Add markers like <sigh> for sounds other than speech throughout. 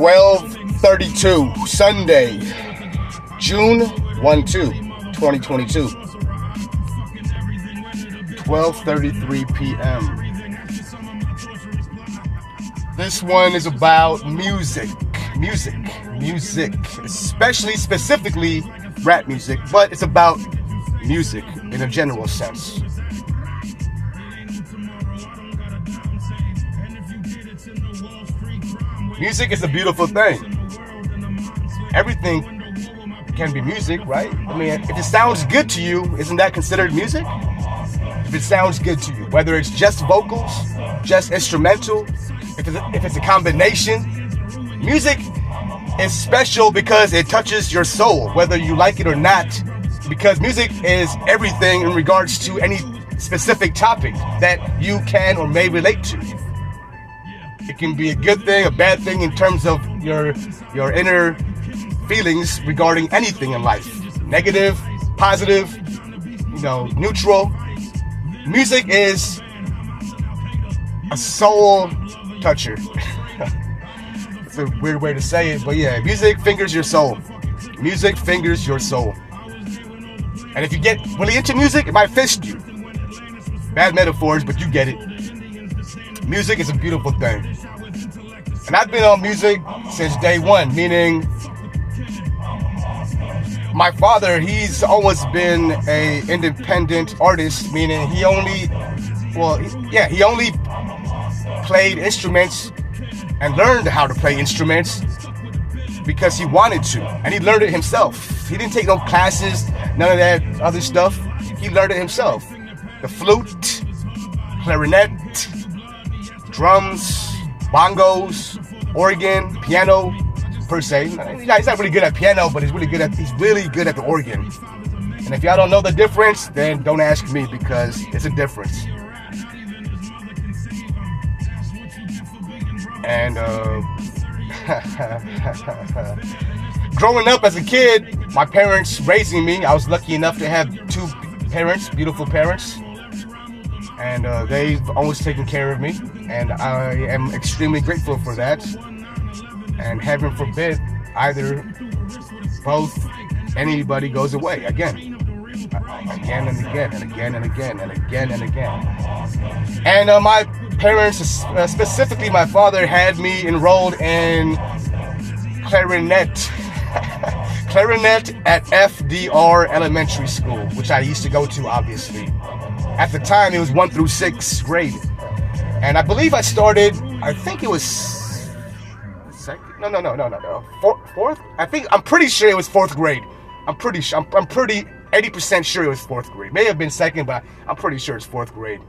1232 Sunday, June 1 2, 2022. 12:33 p.m. This one is about music, music, music, especially specifically rap music, but it's about music in a general sense. Music is a beautiful thing. Everything can be music, right? I mean, if it sounds good to you, isn't that considered music? If it sounds good to you, whether it's just vocals, just instrumental, if it's a, if it's a combination, music is special because it touches your soul, whether you like it or not. Because music is everything in regards to any specific topic that you can or may relate to. It can be a good thing, a bad thing in terms of your your inner feelings regarding anything in life. Negative, positive, you know, neutral. Music is a soul toucher. <laughs> it's a weird way to say it, but yeah, music fingers your soul. Music fingers your soul. And if you get really into music, it might fist you. Bad metaphors, but you get it. Music is a beautiful thing. And I've been on music since day one, meaning my father, he's always been a independent artist, meaning he only, well, yeah, he only played instruments and learned how to play instruments because he wanted to, and he learned it himself. He didn't take no classes, none of that other stuff. He learned it himself. The flute, clarinet, drums, bongos, organ, piano, per se. He's not, he's not really good at piano, but he's really good at he's really good at the organ. And if y'all don't know the difference, then don't ask me because it's a difference. And uh, <laughs> growing up as a kid, my parents raising me, I was lucky enough to have two parents, beautiful parents and uh, they've always taken care of me, and I am extremely grateful for that. And heaven forbid, either, both, anybody goes away again, again and again and again and again and again and again. And uh, my parents, uh, specifically my father, had me enrolled in clarinet. <laughs> clarinet at FDR Elementary School, which I used to go to, obviously. At the time, it was one through sixth grade. And I believe I started, I think it was second. No, no, no, no, no, no. Fourth? I think, I'm pretty sure it was fourth grade. I'm pretty sure, I'm, I'm pretty 80% sure it was fourth grade. May have been second, but I'm pretty sure it's fourth grade.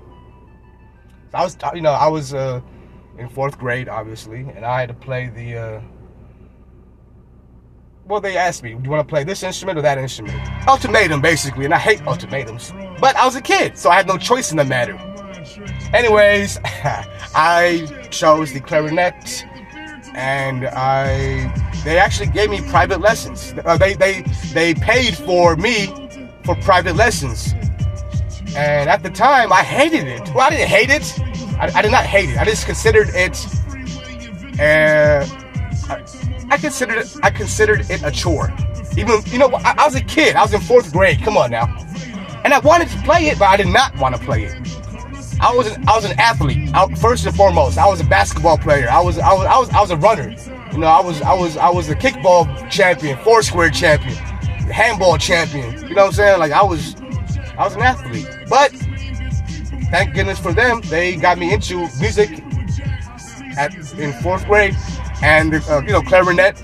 So I was, you know, I was uh, in fourth grade, obviously, and I had to play the, uh, well, they asked me, do you want to play this instrument or that instrument? Ultimatum, basically, and I hate ultimatums. But I was a kid, so I had no choice in the matter. Anyways, <laughs> I chose the clarinet, and I they actually gave me private lessons. Uh, they they they paid for me for private lessons, and at the time I hated it. Well, I didn't hate it. I, I did not hate it. I just considered it. Uh, I considered it, I considered it a chore. Even you know, I, I was a kid. I was in fourth grade. Come on now, and I wanted to play it, but I did not want to play it. I was an, I was an athlete. I, first and foremost, I was a basketball player. I was I was I was I was a runner. You know, I was I was I was a kickball champion, four square champion, handball champion. You know what I'm saying? Like I was I was an athlete. But thank goodness for them, they got me into music at in fourth grade and uh, you know clarinet,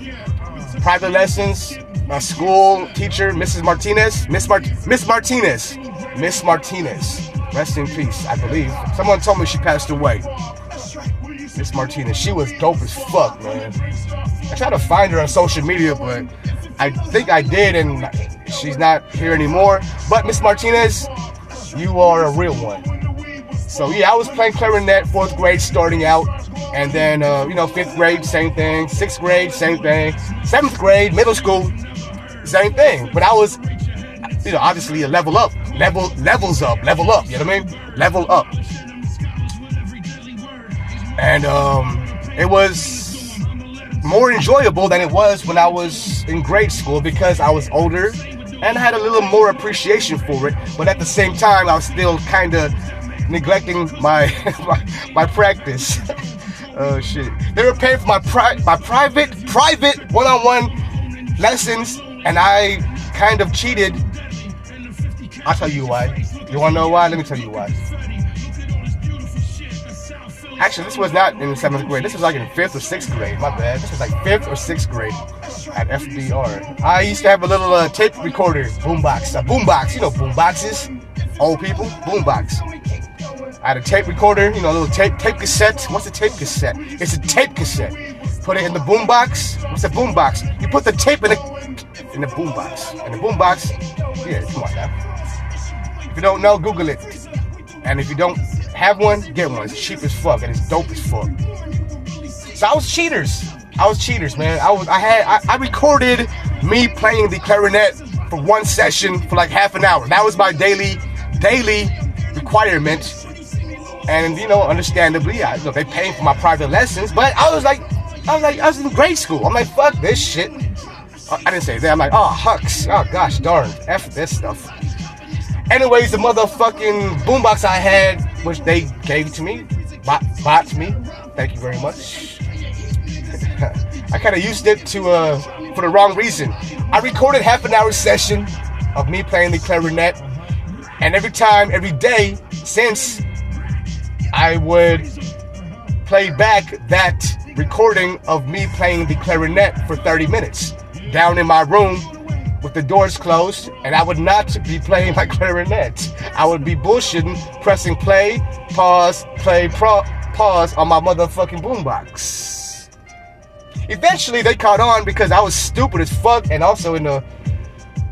private lessons, my school teacher, Mrs. Martinez, Miss Mart- Miss Martinez, Miss Martinez, rest in peace. I believe someone told me she passed away. Miss Martinez, she was dope as fuck, man. I tried to find her on social media, but I think I did, and she's not here anymore. But Miss Martinez, you are a real one. So yeah, I was playing clarinet, fourth grade, starting out. And then, uh, you know, fifth grade, same thing. Sixth grade, same thing. Seventh grade, middle school, same thing. But I was, you know, obviously a level up, level levels up, level up. You know what I mean? Level up. And um, it was more enjoyable than it was when I was in grade school because I was older and I had a little more appreciation for it. But at the same time, I was still kind of neglecting my, <laughs> my, my practice. <laughs> oh shit! They were paying for my pri- my private private one-on-one lessons, and I kind of cheated. I'll tell you why. You wanna know why? Let me tell you why. Actually, this was not in seventh grade. This was like in fifth or sixth grade. My bad. This was like fifth or sixth grade at FDR. I used to have a little uh, tape recorder, boombox, a boombox. You know boomboxes, old people, boombox. I had a tape recorder, you know, a little tape tape cassette. What's a tape cassette? It's a tape cassette. Put it in the boombox. What's a boombox? You put the tape in the in the boombox. In the boombox. Yeah, come on now. You don't know, Google it. And if you don't have one, get one. It's cheap as fuck and it's dope as fuck. So I was cheaters. I was cheaters, man. I was I had I, I recorded me playing the clarinet for one session for like half an hour. That was my daily daily requirement. And you know, understandably, I, you know, they paid for my private lessons, but I was like, I was like, I was in grade school. I'm like, fuck this shit. I didn't say that. I'm like, oh, hucks. Oh, gosh darn. F this stuff. Anyways, the motherfucking boombox I had, which they gave to me, bought, bought me. Thank you very much. <laughs> I kind of used it to uh, for the wrong reason. I recorded half an hour session of me playing the clarinet, and every time, every day since, I would play back that recording of me playing the clarinet for 30 minutes down in my room with the doors closed, and I would not be playing my clarinet. I would be bullshitting, pressing play, pause, play, pro- pause on my motherfucking boombox. Eventually, they caught on because I was stupid as fuck, and also in the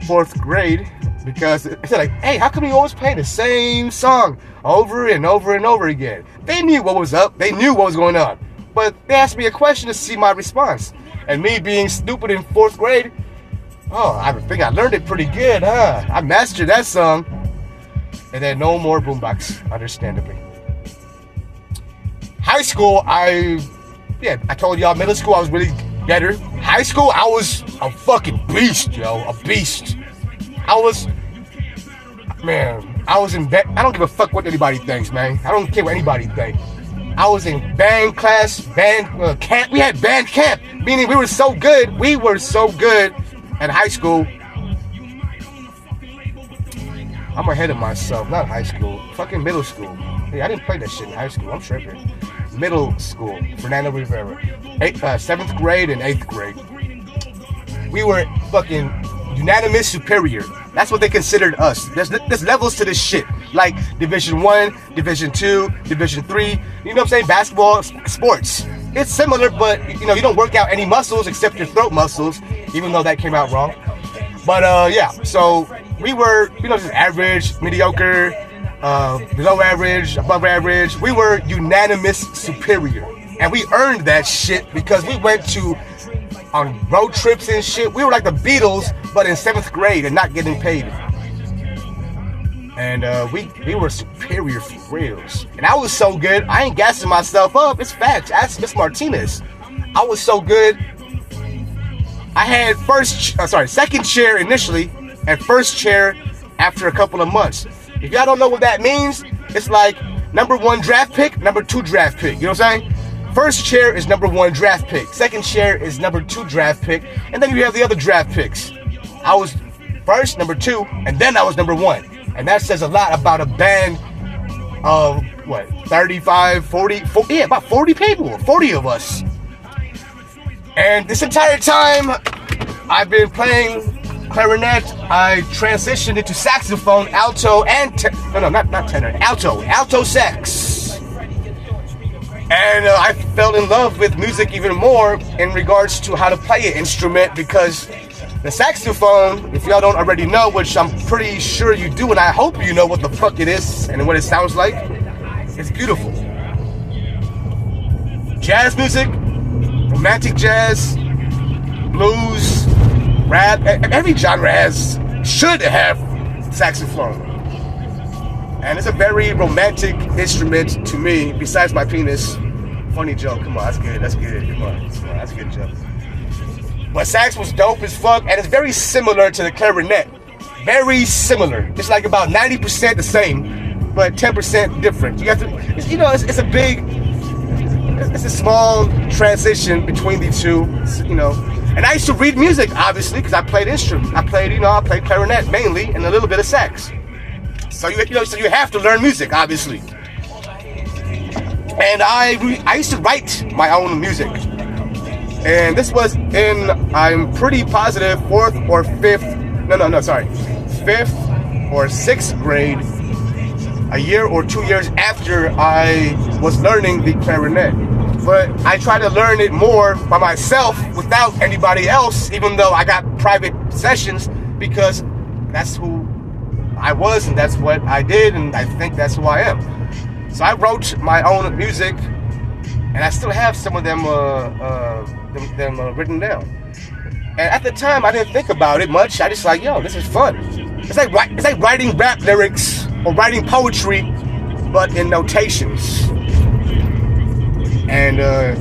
fourth grade, because they're like, "Hey, how come you always play the same song over and over and over again?" They knew what was up. They knew what was going on, but they asked me a question to see my response. And me being stupid in fourth grade, Oh, I think I learned it pretty good, huh? I mastered that song. And then no more boombox, understandably. High school, I yeah, I told y'all middle school I was really better. High school, I was a fucking beast, yo, a beast. I was man, I was in band. I don't give a fuck what anybody thinks, man. I don't care what anybody thinks. I was in band class, band uh, camp. We had band camp, meaning we were so good. We were so good at high school, I'm ahead of myself. Not high school, fucking middle school. Hey, I didn't play that shit in high school. I'm tripping. Middle school, Fernando Rivera, uh, seventh grade and eighth grade. We were fucking unanimous superior. That's what they considered us. There's, there's levels to this shit. Like Division One, Division Two, Division Three. You know what I'm saying? Basketball, sports. It's similar, but you know you don't work out any muscles except your throat muscles even though that came out wrong. But uh, yeah, so we were, you know, just average, mediocre, uh, below average, above average. We were unanimous superior. And we earned that shit because we went to on road trips and shit. We were like the Beatles, but in seventh grade and not getting paid. And uh, we we were superior for reals. And I was so good, I ain't gassing myself up. It's facts. Ask Miss Martinez. I was so good I had first, uh, sorry, second chair initially, and first chair after a couple of months. If y'all don't know what that means, it's like number one draft pick, number two draft pick. You know what I'm saying? First chair is number one draft pick. Second chair is number two draft pick, and then you have the other draft picks. I was first, number two, and then I was number one. And that says a lot about a band of what 35, 40, 40 yeah, about 40 people, 40 of us. And this entire time, I've been playing clarinet. I transitioned into saxophone, alto, and te- no, no, not not tenor, alto, alto sax. And uh, I fell in love with music even more in regards to how to play an instrument because the saxophone, if y'all don't already know, which I'm pretty sure you do, and I hope you know what the fuck it is and what it sounds like, it's beautiful. Jazz music romantic jazz, blues, rap, every genre has, should have saxophone. And it's a very romantic instrument to me, besides my penis, funny joke. Come on, that's good. That's good. Come on, come on that's a good joke. But sax was dope as fuck, and it's very similar to the clarinet. Very similar. It's like about 90% the same, but 10% different. You have to, you know, it's, it's a big, it's a small transition between the two, you know. And I used to read music, obviously, because I played instruments. I played, you know, I played clarinet mainly, and a little bit of sax. So you, you know, so you have to learn music, obviously. And I, I used to write my own music. And this was in, I'm pretty positive, fourth or fifth, no, no, no, sorry, fifth or sixth grade, a year or two years after I was learning the clarinet. But I tried to learn it more by myself without anybody else, even though I got private sessions, because that's who I was and that's what I did, and I think that's who I am. So I wrote my own music, and I still have some of them, uh, uh, them, them uh, written down. And at the time, I didn't think about it much. I just like, yo, this is fun. It's like it's like writing rap lyrics or writing poetry, but in notations. And uh,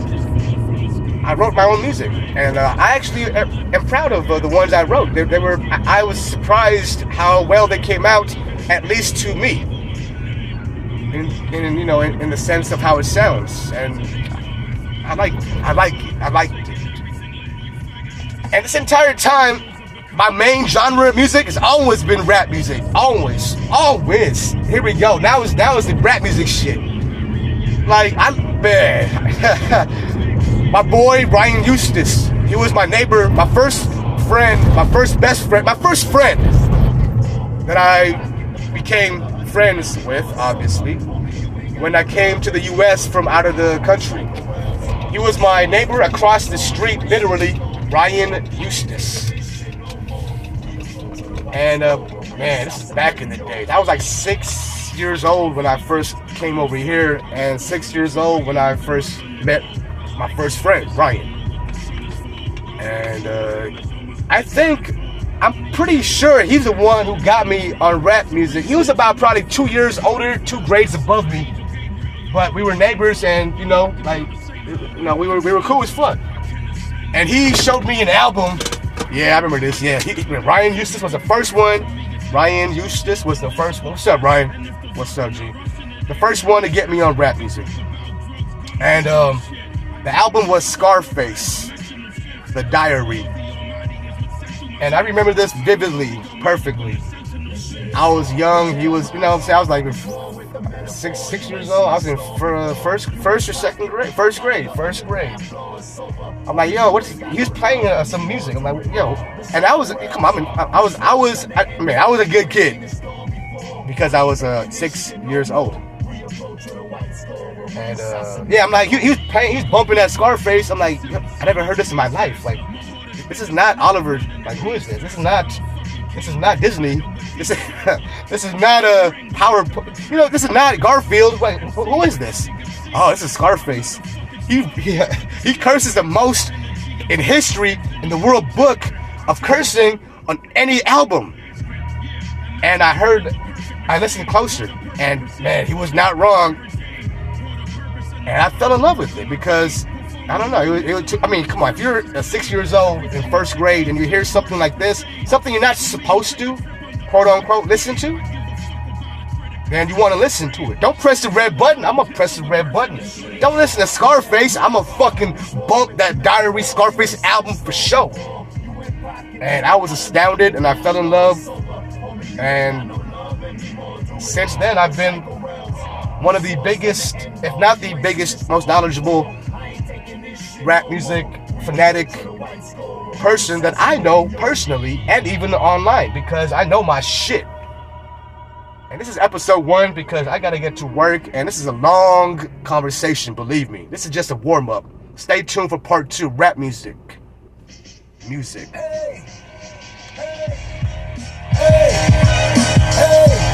I wrote my own music, and uh, I actually am proud of uh, the ones I wrote. They, they were I was surprised how well they came out, at least to me in, in you know in, in, the sense of how it sounds and I like I like it. I like it. and this entire time my main genre of music has always been rap music. Always. Always. Here we go. Now is now is the rap music shit. Like I'm man. <laughs> My boy Ryan Eustace he was my neighbor my first friend my first best friend my first friend that I became friends with, obviously, when I came to the US from out of the country. He was my neighbor across the street, literally, Ryan Eustace. And uh, man, this is back in the day. I was like six years old when I first came over here, and six years old when I first met my first friend, Ryan. And uh, I think I'm pretty sure he's the one who got me on rap music. He was about probably two years older, two grades above me. But we were neighbors and, you know, like, you know, we were, we were cool as fuck. And he showed me an album. Yeah, I remember this. Yeah, he, Ryan Eustace was the first one. Ryan Eustace was the first one. What's up, Ryan? What's up, G? The first one to get me on rap music. And um, the album was Scarface, The Diary. And I remember this vividly, perfectly. I was young. He was, you know, I was like six six years old. I was in first first or second grade, first grade, first grade. I'm like, yo, what's he was playing uh, some music. I'm like, yo, and I was come on, I, I was I was I, man, I was a good kid because I was uh, six years old. And uh, yeah, I'm like, he, he was playing, he's bumping that Scarface. I'm like, I never heard this in my life. Like, this is not Oliver. Like, who is this? This is not. This is not Disney. <laughs> This is <laughs> this is not a Power. You know, this is not Garfield. Wait, who is this? Oh, this is Scarface. He <laughs> he, curses the most in history in the World Book of cursing on any album. And I heard, I listened closer, and man, he was not wrong. And I fell in love with it because I don't know. It, it, I mean, come on. If you're six years old in first grade and you hear something like this, something you're not supposed to, quote unquote, listen to, then you want to listen to it. Don't press the red button. I'm gonna press the red button. Don't listen to Scarface. I'm gonna fucking bump that Diary Scarface album for sure. And I was astounded, and I fell in love. And since then, I've been one of the biggest, if not the biggest, most knowledgeable rap music fanatic person that I know personally and even online because I know my shit. And this is episode one because I gotta get to work and this is a long conversation, believe me. This is just a warm up. Stay tuned for part two rap music. Music. Hey, hey, hey,